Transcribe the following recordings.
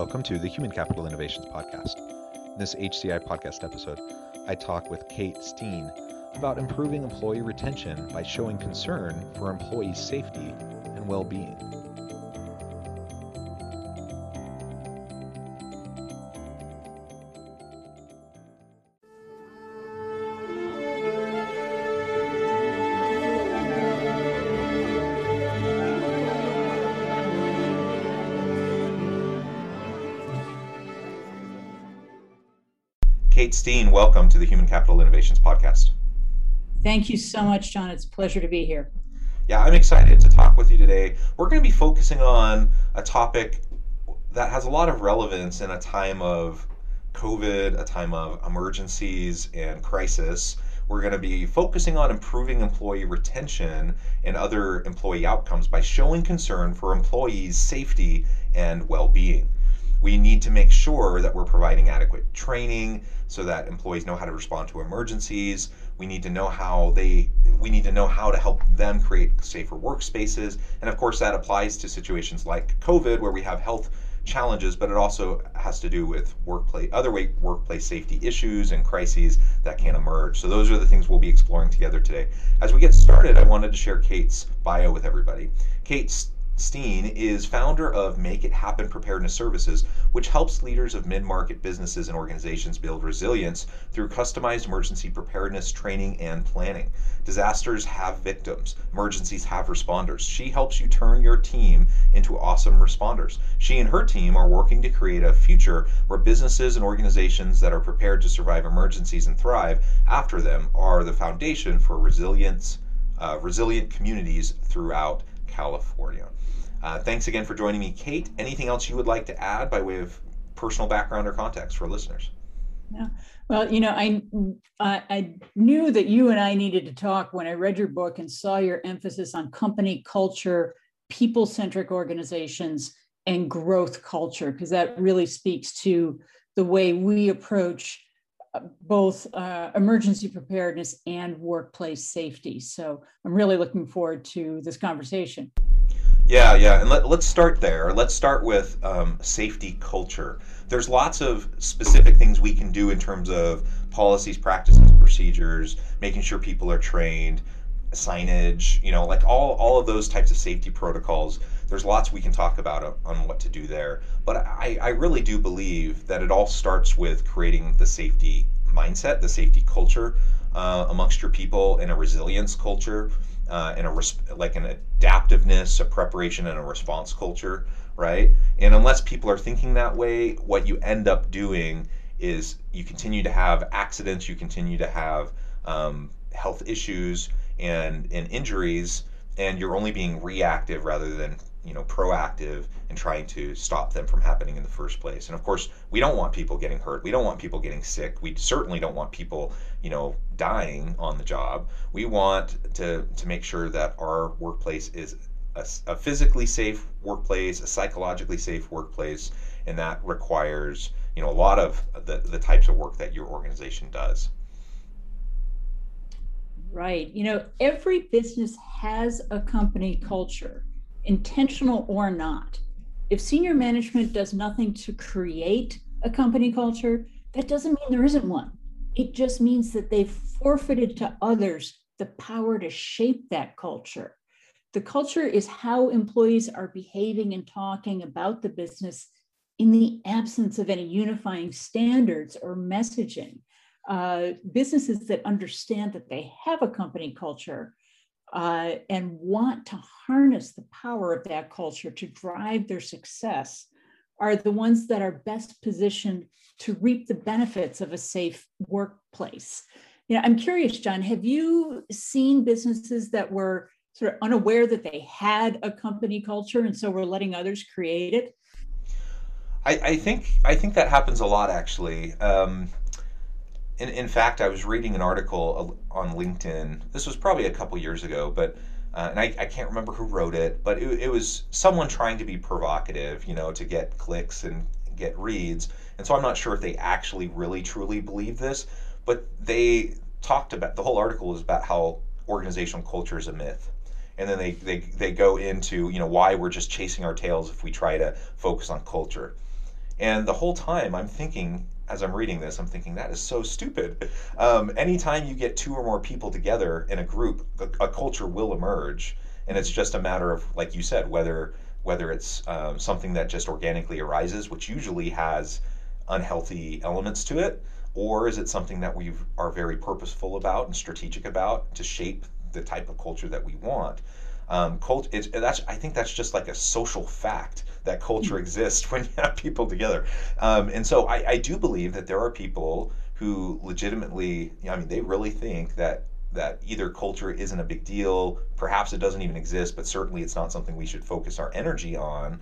Welcome to the Human Capital Innovations Podcast. In this HCI podcast episode, I talk with Cate Steane about improving employee retention by showing concern for employee safety and well being. Cate Steane, welcome to the Human Capital Innovations Podcast. Thank you so much, John. It's a pleasure to be here. Yeah, I'm excited to talk with you today. We're going to be focusing on a topic that has a lot of relevance in a time of COVID, a time of emergencies and crisis. We're going to be focusing on improving employee retention and other employee outcomes by showing concern for employees' safety and well being. We need to make sure that we're providing adequate training so that employees know how to respond to emergencies. We need to know how they we need to know how to help them create safer workspaces. And of course that applies to situations like COVID where we have health challenges, but it also has to do with workplace other workplace safety issues and crises that can emerge. So those are the things we'll be exploring together today. As we get started, I wanted to share Cate's bio with everybody. Cate's Steane is founder of Make It Happen Preparedness Services, which helps leaders of mid market businesses and organizations build resilience through customized emergency preparedness training and planning. Disasters have victims, emergencies have responders. She helps you turn your team into awesome responders. She and her team are working to create a future where businesses and organizations that are prepared to survive emergencies and thrive after them are the foundation for resilience. Uh, resilient communities throughout California. Uh, thanks again for joining me, Cate. Anything else you would like to add by way of personal background or context for listeners? Yeah. Well, you know, I, I, I knew that you and I needed to talk when I read your book and saw your emphasis on company culture, people-centric organizations, and growth culture, because that really speaks to the way we approach uh, both uh, emergency preparedness and workplace safety. So I'm really looking forward to this conversation. Yeah, yeah, and let, let's start there. Let's start with um, safety culture. There's lots of specific things we can do in terms of policies, practices, procedures, making sure people are trained, signage, you know, like all, all of those types of safety protocols. There's lots we can talk about on what to do there. But I, I really do believe that it all starts with creating the safety mindset, the safety culture uh, amongst your people, and a resilience culture uh, and a res- like an adaptiveness, a preparation, and a response culture, right? And unless people are thinking that way, what you end up doing is you continue to have accidents, you continue to have um, health issues and and injuries, and you're only being reactive rather than you know proactive and trying to stop them from happening in the first place. And of course we don't want people getting hurt. We don't want people getting sick. We certainly don't want people you know dying on the job we want to to make sure that our workplace is a, a physically safe workplace a psychologically safe workplace and that requires you know a lot of the, the types of work that your organization does right you know every business has a company culture intentional or not. If senior management does nothing to create a company culture, that doesn't mean there isn't one. It just means that they've forfeited to others the power to shape that culture. The culture is how employees are behaving and talking about the business in the absence of any unifying standards or messaging. Uh, businesses that understand that they have a company culture uh, and want to harness the power of that culture to drive their success are the ones that are best positioned to reap the benefits of a safe workplace. You know, I'm curious, John, have you seen businesses that were sort of unaware that they had a company culture and so we're letting others create it? I, I think I think that happens a lot actually. Um, in, in fact, I was reading an article on LinkedIn. This was probably a couple years ago, but uh, and I, I can't remember who wrote it, but it, it was someone trying to be provocative, you know, to get clicks and get reads. And so I'm not sure if they actually really truly believe this, but they talked about the whole article was about how organizational culture is a myth and then they, they, they go into you know why we're just chasing our tails if we try to focus on culture and the whole time i'm thinking as i'm reading this i'm thinking that is so stupid um, anytime you get two or more people together in a group a, a, culture will emerge and it's just a matter of like you said whether whether it's um, something that just organically arises which usually has unhealthy elements to it or is it something that we are very purposeful about and strategic about to shape the type of culture that we want? Um, cult, it's, that's, I think that's just like a social fact that culture mm-hmm. exists when you have people together. Um, and so I, I do believe that there are people who legitimately, I mean, they really think that that either culture isn't a big deal, perhaps it doesn't even exist, but certainly it's not something we should focus our energy on.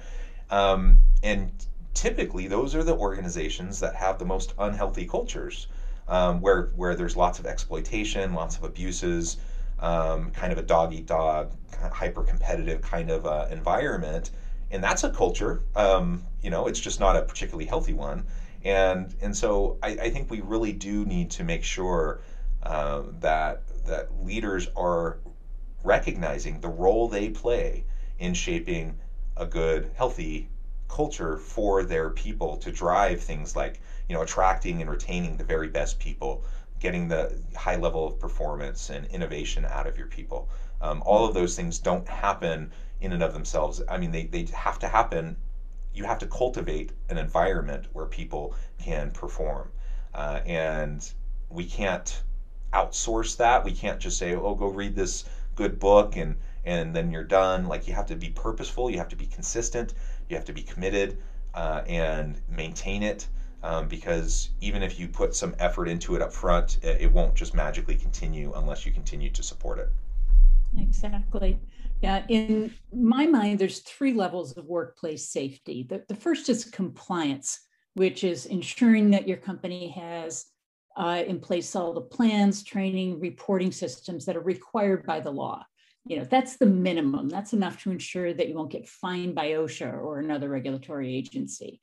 Um, and typically those are the organizations that have the most unhealthy cultures, um, where where there's lots of exploitation, lots of abuses, um, kind of a dog eat dog, hyper competitive kind of uh, environment, and that's a culture. Um, you know, it's just not a particularly healthy one, and and so I, I think we really do need to make sure uh, that that leaders are recognizing the role they play in shaping a good, healthy culture for their people to drive things like you know attracting and retaining the very best people getting the high level of performance and innovation out of your people. Um, all of those things don't happen in and of themselves. I mean they, they have to happen. You have to cultivate an environment where people can perform. Uh, and we can't outsource that. We can't just say oh go read this good book and and then you're done. Like you have to be purposeful. You have to be consistent. You have to be committed uh, and maintain it um, because even if you put some effort into it up front, it won't just magically continue unless you continue to support it. Exactly. Yeah, in my mind, there's three levels of workplace safety. The, the first is compliance, which is ensuring that your company has uh, in place all the plans, training, reporting systems that are required by the law you know that's the minimum that's enough to ensure that you won't get fined by osha or another regulatory agency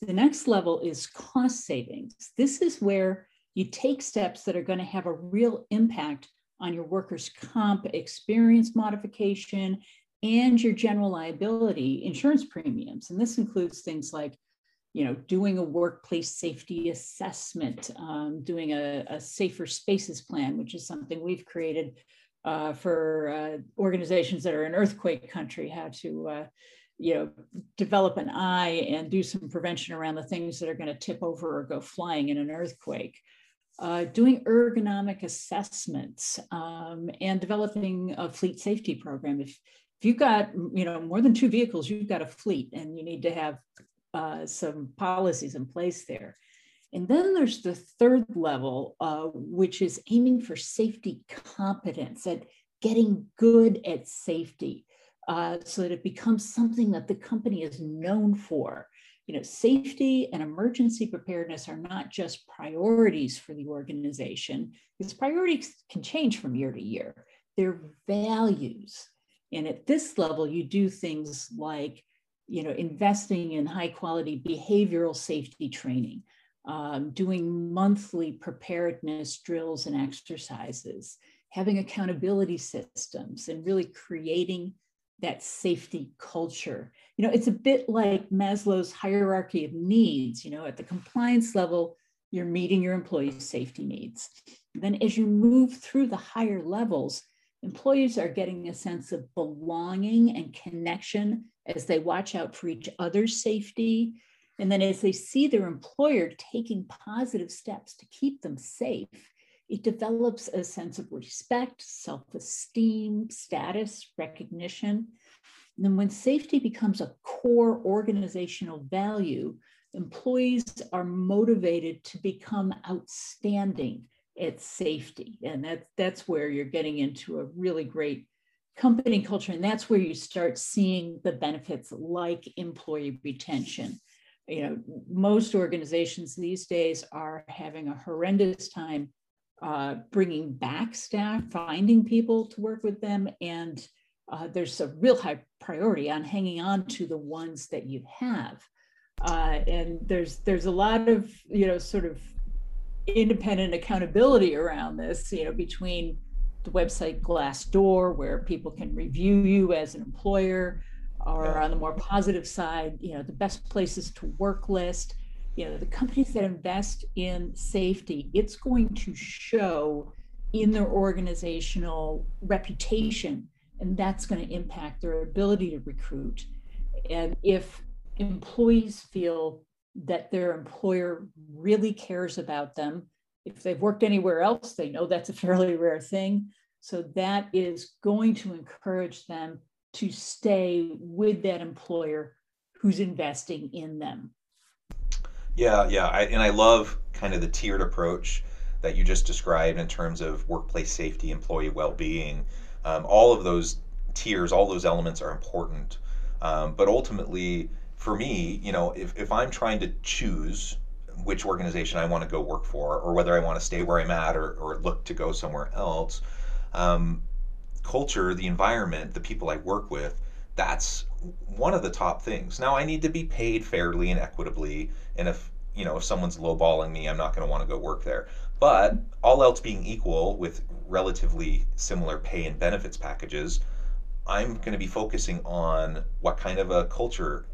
the next level is cost savings. This is where you take steps that are going to have a real impact on your workers comp experience modification and your general liability insurance premiums. And this includes things like you know doing a workplace safety assessment um, doing a, a safer spaces plan which is something we've created uh, for uh, organizations that are in earthquake country, how to uh, you know develop an eye and do some prevention around the things that are going to tip over or go flying in an earthquake. Uh, doing ergonomic assessments um, and developing a fleet safety program. If if you've got you know more than two vehicles, you've got a fleet, and you need to have uh, some policies in place there. And then there's the third level, uh, which is aiming for safety competence at getting good at safety uh, so that it becomes something that the company is known for. You know, safety and emergency preparedness are not just priorities for the organization, because priorities can change from year to year. They're values. And at this level, you do things like, you know, investing in high quality behavioral safety training, um, doing monthly preparedness drills and exercises, having accountability systems, and really creating that safety culture. You know, it's a bit like Maslow's hierarchy of needs. You know, at the compliance level, you're meeting your employees' safety needs. Then, as you move through the higher levels, employees are getting a sense of belonging and connection as they watch out for each other's safety and then as they see their employer taking positive steps to keep them safe, it develops a sense of respect, self esteem, status, recognition. And then when safety becomes a core organizational value, employees are motivated to become outstanding at safety. And that, that's where you're getting into a really great company culture, and that's where you start seeing the benefits like employee retention. You know, most organizations these days are having a horrendous time uh, bringing back staff, finding people to work with them, and uh, there's a real high priority on hanging on to the ones that you have. Uh, and there's there's a lot of you know sort of independent accountability around this, you know, between the website Glassdoor, where people can review you as an employer, or on the more positive side, you know, the best places to work list. You know, the companies that invest in safety, it's going to show in their organizational reputation, and that's going to impact their ability to recruit. And if employees feel that their employer really cares about them. If they've worked anywhere else, they know that's a fairly rare thing. So that is going to encourage them to stay with that employer who's investing in them. Yeah, yeah. I, and I love kind of the tiered approach that you just described in terms of workplace safety, employee well being. Um, all of those tiers, all those elements are important. Um, but ultimately, for me, you know, if, if I'm trying to choose which organization I want to go work for, or whether I want to stay where I'm at or, or look to go somewhere else, um, culture, the environment, the people I work with, that's one of the top things. Now I need to be paid fairly and equitably, and if you know if someone's lowballing me, I'm not going to want to go work there. But all else being equal, with relatively similar pay and benefits packages, I'm going to be focusing on what kind of a culture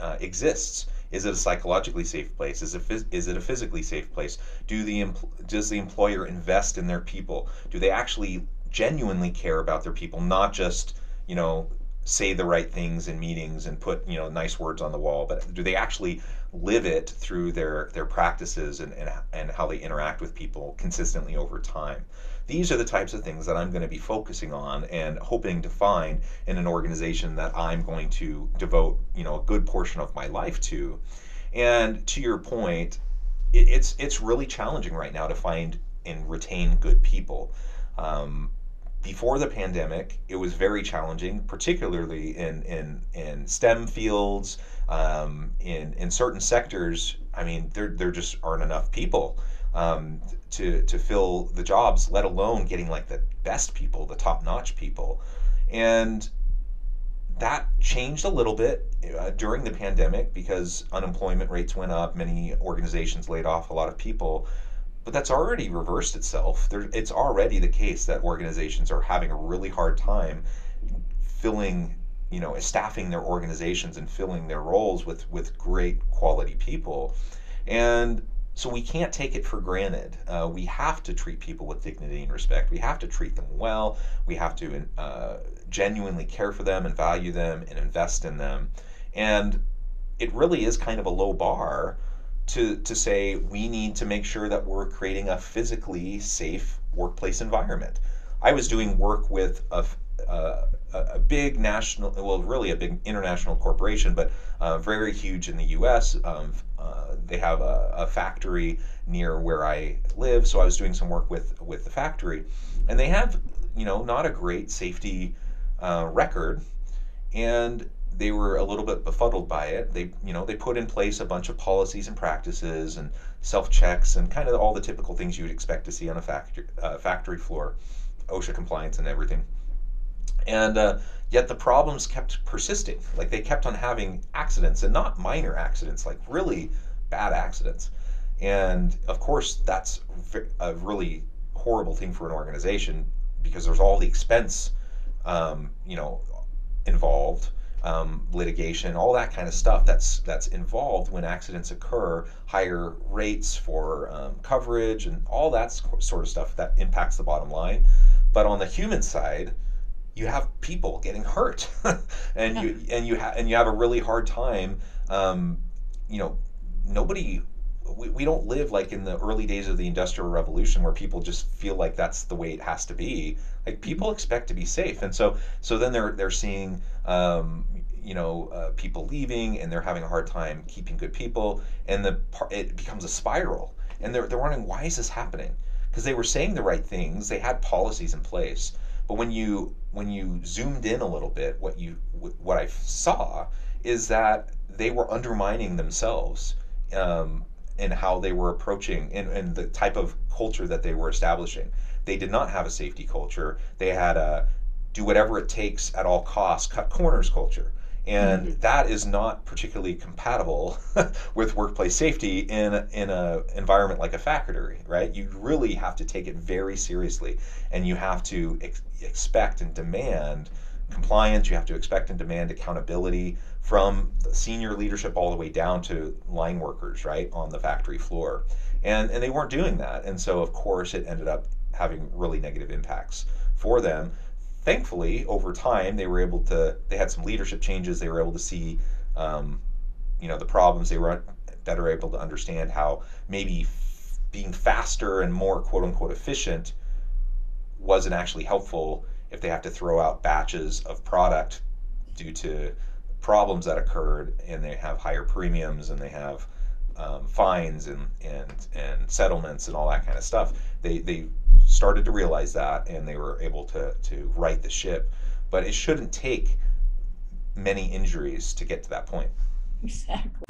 uh, exists. Is it a psychologically safe place? Is it phys- is it a physically safe place? Do the empl- does the employer invest in their people? Do they actually genuinely care about their people, not just you know say the right things in meetings and put you know nice words on the wall, but do they actually live it through their their practices and and, and how they interact with people consistently over time? these are the types of things that I'm going to be focusing on and hoping to find in an organization that I'm going to devote, you know, a good portion of my life to. And to your point, it, it's it's really challenging right now to find and retain good people. Um, before the pandemic, it was very challenging, particularly in in, in STEM fields, um, in in certain sectors. I mean, there there just aren't enough people um, to to fill the jobs, let alone getting like the best people, the top notch people, and that changed a little bit uh, during the pandemic because unemployment rates went up. Many organizations laid off a lot of people, but that's already reversed itself. There, it's already the case that organizations are having a really hard time filling, you know, staffing their organizations and filling their roles with with great quality people, and so we can't take it for granted. Uh, we have to treat people with dignity and respect. We have to treat them well. We have to uh, genuinely care for them and value them and invest in them. And it really is kind of a low bar to, to say we need to make sure that we're creating a physically safe workplace environment. I was doing work with a, a, a big national, well, really a big international corporation, but uh, very huge in the U.S. Um, uh, they have a, a, factory near where I live, so I was doing some work with with the factory, and they have, you know, not a great safety uh, record, and they were a little bit befuddled by it. They, you know, they put in place a bunch of policies and practices and self checks and kind of all the typical things you would expect to see on a factory uh, factory floor, OSHA compliance and everything and uh, yet the problems kept persisting. Like they kept on having accidents, and not minor accidents, like really bad accidents. And of course, that's a really horrible thing for an organization because there's all the expense, um, you know, involved, um, litigation, all that kind of stuff that's that's involved when accidents occur. Higher rates for um, coverage and all that sort of stuff that impacts the bottom line. But on the human side, you have people getting hurt, and yeah. you and you have and you have a really hard time. Um, you know, nobody. We, we don't live like in the early days of the industrial revolution where people just feel like that's the way it has to be. Like mm-hmm. people expect to be safe. And so so then they're they're seeing um, you know uh, people leaving and they're having a hard time keeping good people. And the it becomes a spiral. And they're, they're wondering why is this happening? Because they were saying the right things. They had policies in place. But when you when you zoomed in a little bit, what you what I saw is that they were undermining themselves um, in how they were approaching and, and the type of culture that they were establishing. They did not have a safety culture. They had a do whatever it takes at all costs, cut corners culture. And mm-hmm. that is not particularly compatible with workplace safety in in a environment like a factory, right? You really have to take it very seriously, and you have to ex- expect and demand compliance. You have to expect and demand accountability from senior leadership all the way down to line workers, right, on the factory floor. And, and they weren't doing that. And so, of course, it ended up having really negative impacts for them. Thankfully, over time, they were able to, they had some leadership changes. They were able to see, um, you know, the problems. They were better able to understand how maybe f- being faster and more quote unquote efficient wasn't actually helpful if they have to throw out batches of product due to problems that occurred and they have higher premiums and they have um, fines and, and and settlements and all that kind of stuff. They they started to realize that and they were able to to right the ship. But it shouldn't take many injuries to get to that point. Exactly.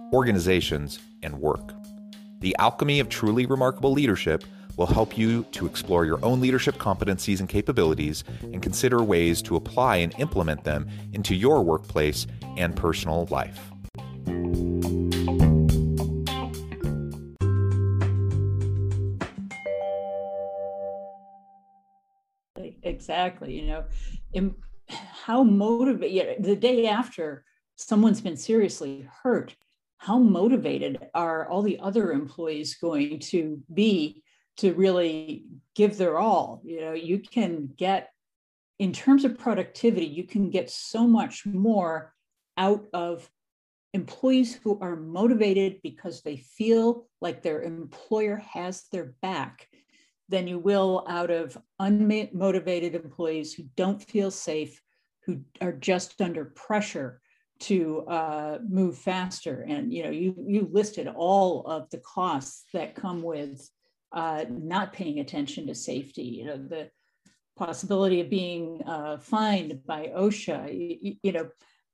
organizations, and work. The Alchemy of Truly Remarkable Leadership will help you to explore your own leadership competencies and capabilities and consider ways to apply and implement them into your workplace and personal life. Exactly. You know, how motivated the day after someone's been seriously hurt how motivated are all the other employees going to be to really give their all? You know you can get in terms of productivity you can get so much more out of employees who are motivated because they feel like their employer has their back than you will out of unmotivated employees who don't feel safe who are just under pressure to uh, move faster. And you know, you you listed all of the costs that come with uh, not paying attention to safety. You know, the possibility of being uh, fined by OSHA. You, you, know,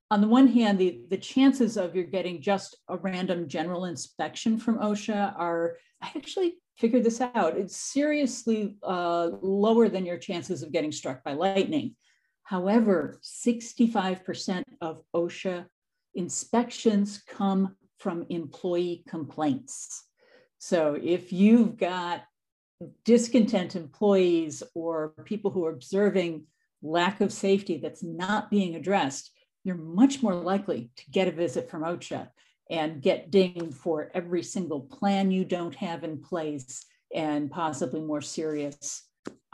on the one hand, the the chances of you're getting just a random general inspection from OSHA are. I actually figured this out. It's seriously uh, lower than your chances of getting struck by lightning. However, 65% of OSHA inspections come from employee complaints. So if you've got discontent employees or people who are observing lack of safety that's not being addressed, you're much more likely to get a visit from OSHA and get dinged for every single plan you don't have in place and possibly more serious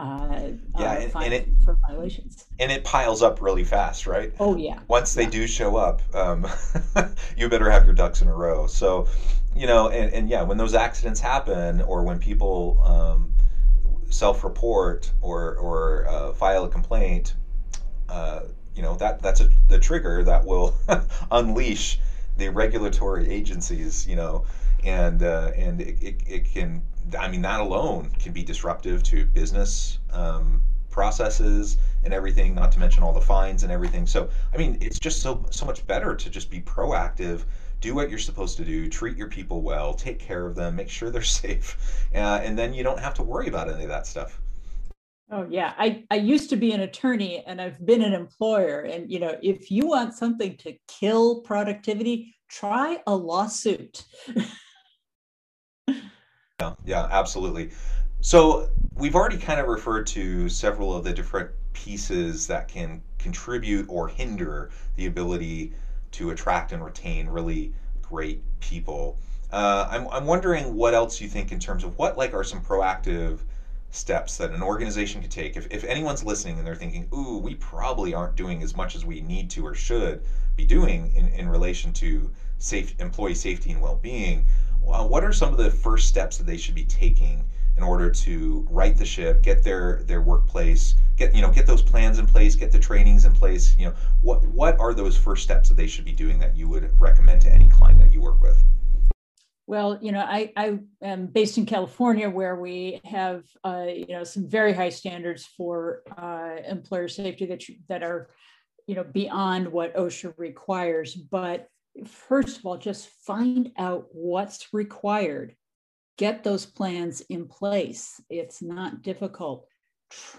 uh, yeah, uh, and, and, it for violations. And it piles up really fast, right? Oh yeah. Once they yeah. do show up, um, you better have your ducks in a row. So, you know, and, and yeah, when those accidents happen, or when people um, self-report or or uh, file a complaint, uh, you know that that's a, the trigger that will unleash the regulatory agencies. You know, and uh, and it, it, it can I mean, that alone can be disruptive to business um, processes and everything. Not to mention all the fines and everything. So, I mean, it's just so so much better to just be proactive do what you're supposed to do, treat your people well, take care of them, make sure they're safe, uh, and then you don't have to worry about any of that stuff. Oh yeah, I I used to be an attorney and I've been an employer and you know, if you want something to kill productivity, try a lawsuit. yeah, yeah, absolutely. So, we've already kind of referred to several of the different pieces that can contribute or hinder the ability to attract and retain really great people. Uh, I'm, I'm wondering what else you think in terms of what like are some proactive steps that an organization could take. If, if anyone's listening and they're thinking ooh we probably aren't doing as much as we need to or should be doing in, in relation to safe employee safety and well-being well, what are some of the first steps that they should be taking in order to right the ship get their their workplace get you know get those plans in place get the trainings in place you know? What what are those first steps that they should be doing that you would recommend to any client that you work with well, you know, I, I am based in California where we have, uh, you know, some very high standards for uh, employer safety that, you, that are, you know, beyond what OSHA requires. But first of all, just find out what's required. Get those plans in place. It's not difficult.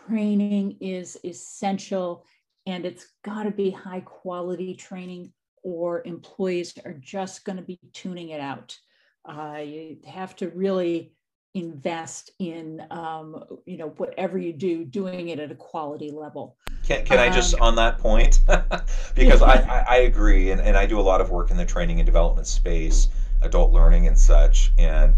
Training is essential and it's got to be high quality training or employees are just going to be tuning it out. Uh, you have to really invest in um, you know whatever you do doing it at a quality level. Can, can um, i just um, on that point? Because I, I, I, agree and, and i do a lot of work in the training and development space adult learning and such and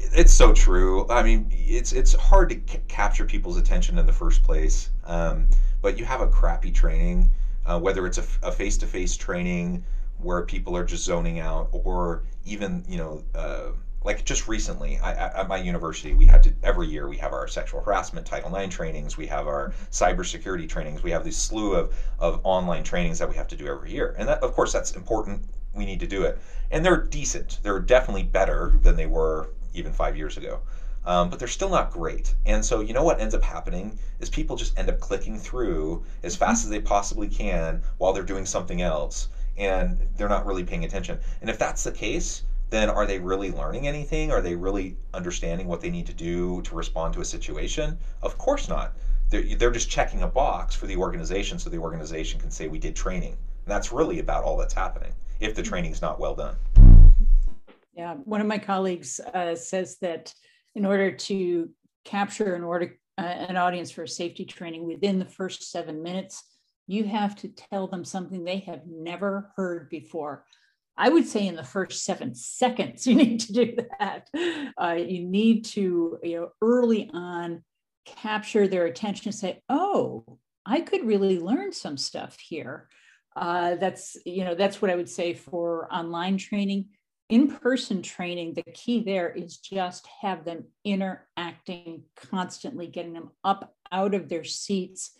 it's so true. I mean it's it's hard to c- capture people's attention in the first place um, but you have a crappy training uh, whether it's a, a face-to-face training where people are just zoning out, or even you know, uh, like just recently I, at my university, we had to every year we have our sexual harassment Title IX trainings, we have our cybersecurity trainings, we have this slew of of online trainings that we have to do every year, and that of course that's important. We need to do it, and they're decent. They're definitely better than they were even five years ago. Um, but they're still not great. And so, you know what ends up happening is people just end up clicking through as fast as they possibly can while they're doing something else and they're not really paying attention. And if that's the case, then are they really learning anything? Are they really understanding what they need to do to respond to a situation? Of course not. They're, they're just checking a box for the organization so the organization can say we did training. And that's really about all that's happening if the training is not well done. Yeah, one of my colleagues uh, says that in order to capture an, order, uh, an audience for a safety training within the first seven minutes, you have to tell them something they have never heard before. I would say in the first seven seconds, you need to do that. Uh, you need to, you know, early on capture their attention and say, oh, I could really learn some stuff here. Uh, that's, you know, that's what I would say for online training. In person training, the key there is just have them interacting constantly, getting them up out of their seats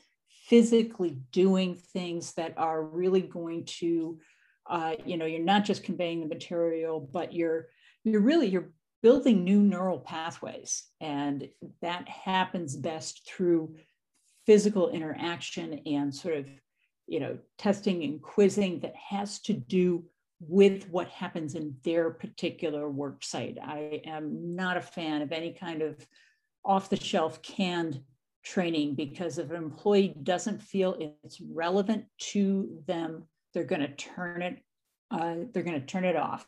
physically doing things that are really going to uh, you know you're not just conveying the material but you're you're really you're building new neural pathways. And that happens best through physical interaction and sort of you know testing and quizzing that has to do with what happens in their particular work site. I am not a fan of any kind of off the shelf canned training because if an employee doesn't feel it's relevant to them, they're going to turn it. Uh, they're going to turn it off,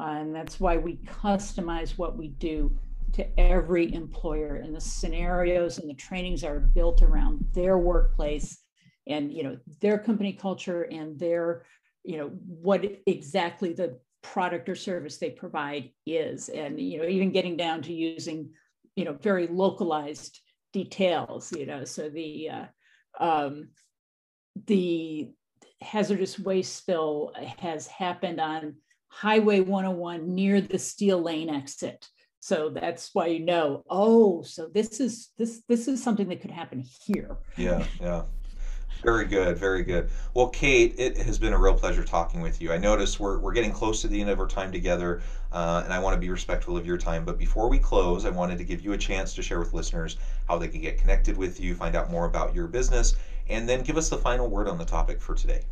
uh, and that's why we customize what we do to every employer. And the scenarios and the trainings are built around their workplace and you know their company culture and their you know what exactly the product or service they provide is and you know even getting down to using you know very localized details, you know, so the, uh, um, the hazardous waste spill has happened on Highway 101 near the Steele Lane exit. So that's why you know, oh, so this is this this is something that could happen here. Yeah, yeah. Very good, very good. Well, Cate, it has been a real pleasure talking with you. I notice we're, we're getting close to the end of our time together, uh, and I want to be respectful of your time. But before we close, I wanted to give you a chance to share with listeners how they can get connected with you, find out more about your business, and then give us the final word on the topic for today.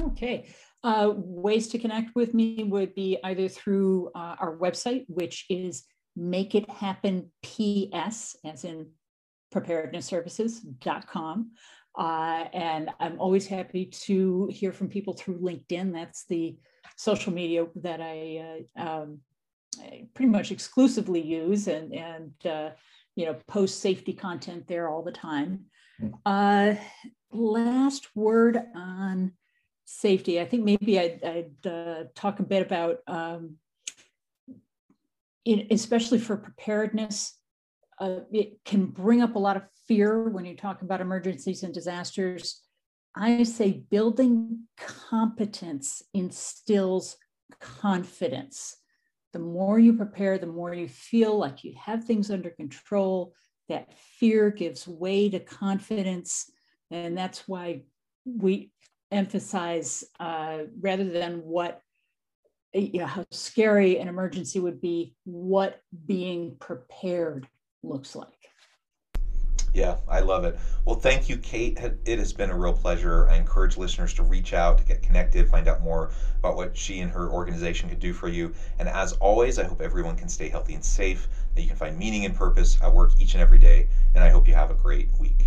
Okay. Uh, ways to connect with me would be either through uh, our website, which is Make It Happen PS, as in preparednessservices.com. Uh, and I'm always happy to hear from people through LinkedIn. That's the social media that I, uh, um, I pretty much exclusively use and, and uh, you know, post safety content there all the time. Uh, last word on safety. I think maybe I'd, I'd uh, talk a bit about, um, in, especially for preparedness, uh, it can bring up a lot of fear when you talk about emergencies and disasters. I say building competence instills confidence. The more you prepare, the more you feel like you have things under control. That fear gives way to confidence. And that's why we emphasize uh, rather than what you know how scary an emergency would be what being prepared looks like yeah, I love it. Well, thank you, Cate. It has been a real pleasure. I encourage listeners to reach out, to get connected, find out more about what she and her organization could do for you. And as always, I hope everyone can stay healthy and safe, that you can find meaning and purpose at work each and every day. And I hope you have a great week.